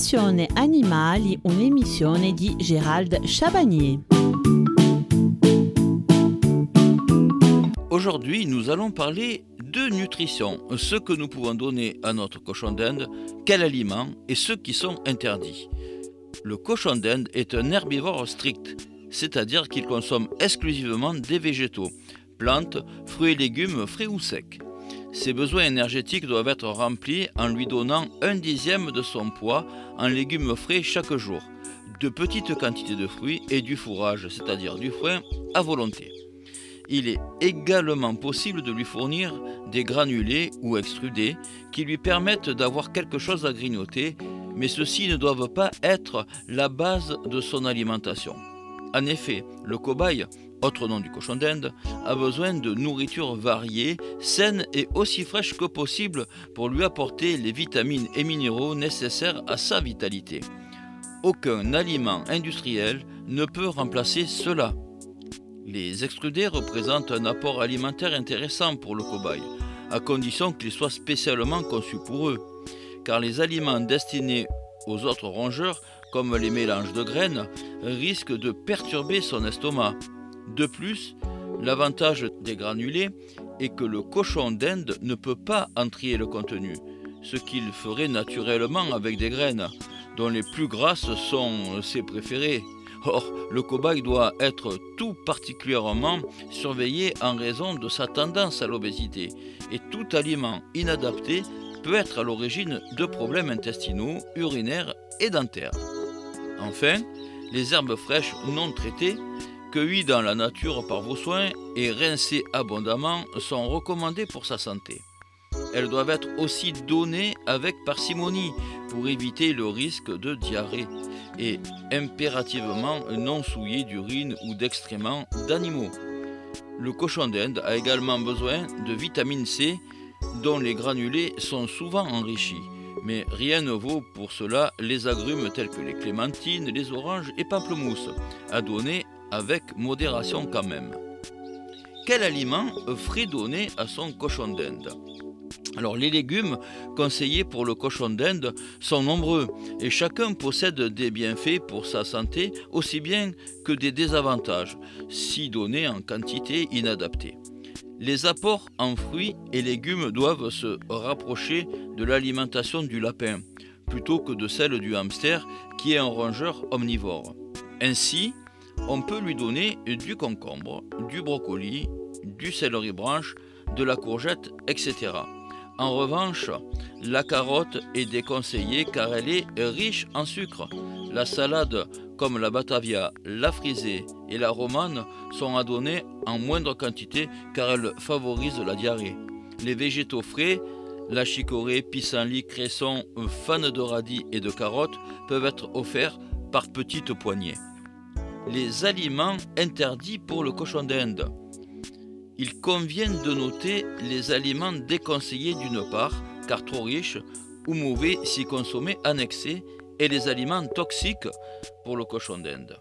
Passione Animali, un'emissione Gérald Chabagnier. Aujourd'hui, nous allons parler de nutrition, ce que nous pouvons donner à notre cochon d'Inde, quels aliments et ceux qui sont interdits. Le cochon d'Inde est un herbivore strict, c'est-à-dire qu'il consomme exclusivement des végétaux, plantes, fruits et légumes frais ou secs. Ses besoins énergétiques doivent être remplis en lui donnant un dixième de son poids en légumes frais chaque jour, de petites quantités de fruits et du fourrage, c'est-à-dire du foin, à volonté. Il est également possible de lui fournir des granulés ou extrudés qui lui permettent d'avoir quelque chose à grignoter, mais ceux-ci ne doivent pas être la base de son alimentation. En effet, le cobaye, autre nom du cochon d'Inde, a besoin de nourriture variée, saine et aussi fraîche que possible pour lui apporter les vitamines et minéraux nécessaires à sa vitalité. Aucun aliment industriel ne peut remplacer cela. Les extrudés représentent un apport alimentaire intéressant pour le cobaye, à condition qu'ils soient spécialement conçus pour eux, car les aliments destinés aux autres rongeurs, comme les mélanges de graines, risquent de perturber son estomac. De plus, l'avantage des granulés est que le cochon d'Inde ne peut pas en trier le contenu, ce qu'il ferait naturellement avec des graines, dont les plus grasses sont ses préférées. Or, le cobaye doit être tout particulièrement surveillé en raison de sa tendance à l'obésité, et tout aliment inadapté peut être à l'origine de problèmes intestinaux, urinaires et dentaires. Enfin, les herbes fraîches non traitées, cueillies dans la nature par vos soins et rincées abondamment, sont recommandées pour sa santé. Elles doivent être aussi données avec parcimonie pour éviter le risque de diarrhée et impérativement non souillées d'urine ou d'excréments d'animaux. Le cochon d'Inde a également besoin de vitamine C dont les granulés sont souvent enrichis. Mais rien ne vaut pour cela les agrumes tels que les clémentines, les oranges et pamplemousses, à donner avec modération quand même. Quel aliment ferait donner à son cochon d'Inde? Alors les légumes conseillés pour le cochon d'Inde sont nombreux et chacun possède des bienfaits pour sa santé aussi bien que des désavantages si donnés en quantité inadaptée. Les apports en fruits et légumes doivent se rapprocher de l'alimentation du lapin plutôt que de celle du hamster qui est un rongeur omnivore. Ainsi, on peut lui donner du concombre, du brocoli, du céleri branche, de la courgette, etc. En revanche, la carotte est déconseillée car elle est riche en sucre. La salade, comme la batavia, la frisée et la romane, sont à donner en moindre quantité car elles favorisent la diarrhée. Les végétaux frais, la chicorée, pissenlit, cresson, fan de radis et de carottes peuvent être offerts par petites poignées. Les aliments interdits pour le cochon d'Inde il convient de noter les aliments déconseillés d'une part, car trop riches ou mauvais si consommés en excès, et les aliments toxiques pour le cochon d'Inde.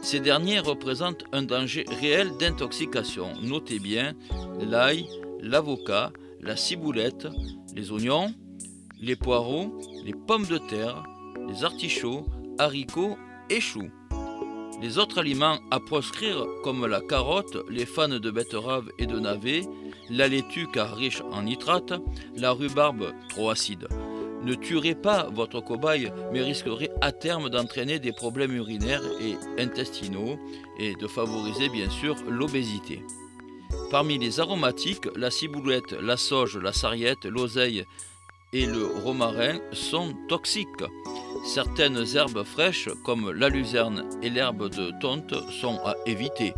Ces derniers représentent un danger réel d'intoxication. Notez bien l'ail, l'avocat, la ciboulette, les oignons, les poireaux, les pommes de terre, les artichauts, haricots et choux. Les autres aliments à proscrire, comme la carotte, les fans de betterave et de navet, la laitue car riche en nitrate, la rhubarbe trop acide. Ne tuerez pas votre cobaye, mais risquerez à terme d'entraîner des problèmes urinaires et intestinaux et de favoriser bien sûr l'obésité. Parmi les aromatiques, la ciboulette, la sauge, la sarriette, l'oseille et le romarin sont toxiques. Certaines herbes fraîches comme la luzerne et l'herbe de tonte sont à éviter.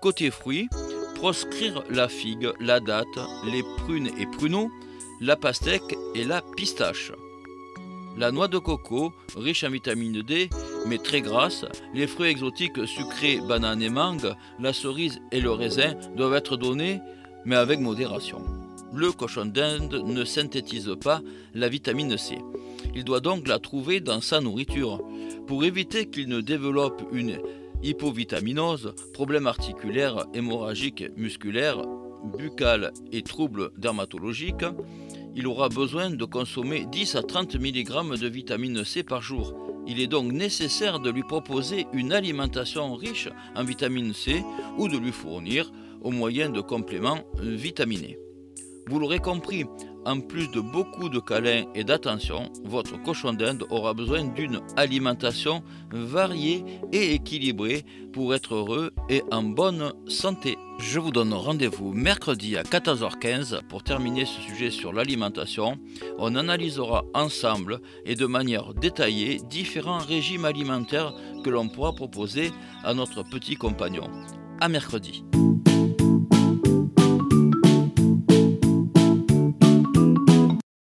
Côté fruits, proscrire la figue, la date, les prunes et pruneaux, la pastèque et la pistache. La noix de coco, riche en vitamine D, mais très grasse, les fruits exotiques sucrés, bananes et mangue, la cerise et le raisin doivent être donnés, mais avec modération. Le cochon d'Inde ne synthétise pas la vitamine C. Il doit donc la trouver dans sa nourriture. Pour éviter qu'il ne développe une hypovitaminose, problèmes articulaires, hémorragiques, musculaires, buccales et troubles dermatologiques, il aura besoin de consommer 10 à 30 mg de vitamine C par jour. Il est donc nécessaire de lui proposer une alimentation riche en vitamine C ou de lui fournir au moyen de compléments vitaminés. Vous l'aurez compris, en plus de beaucoup de câlins et d'attention, votre cochon d'Inde aura besoin d'une alimentation variée et équilibrée pour être heureux et en bonne santé. Je vous donne rendez-vous mercredi à 14h15 pour terminer ce sujet sur l'alimentation. On analysera ensemble et de manière détaillée différents régimes alimentaires que l'on pourra proposer à notre petit compagnon. À mercredi.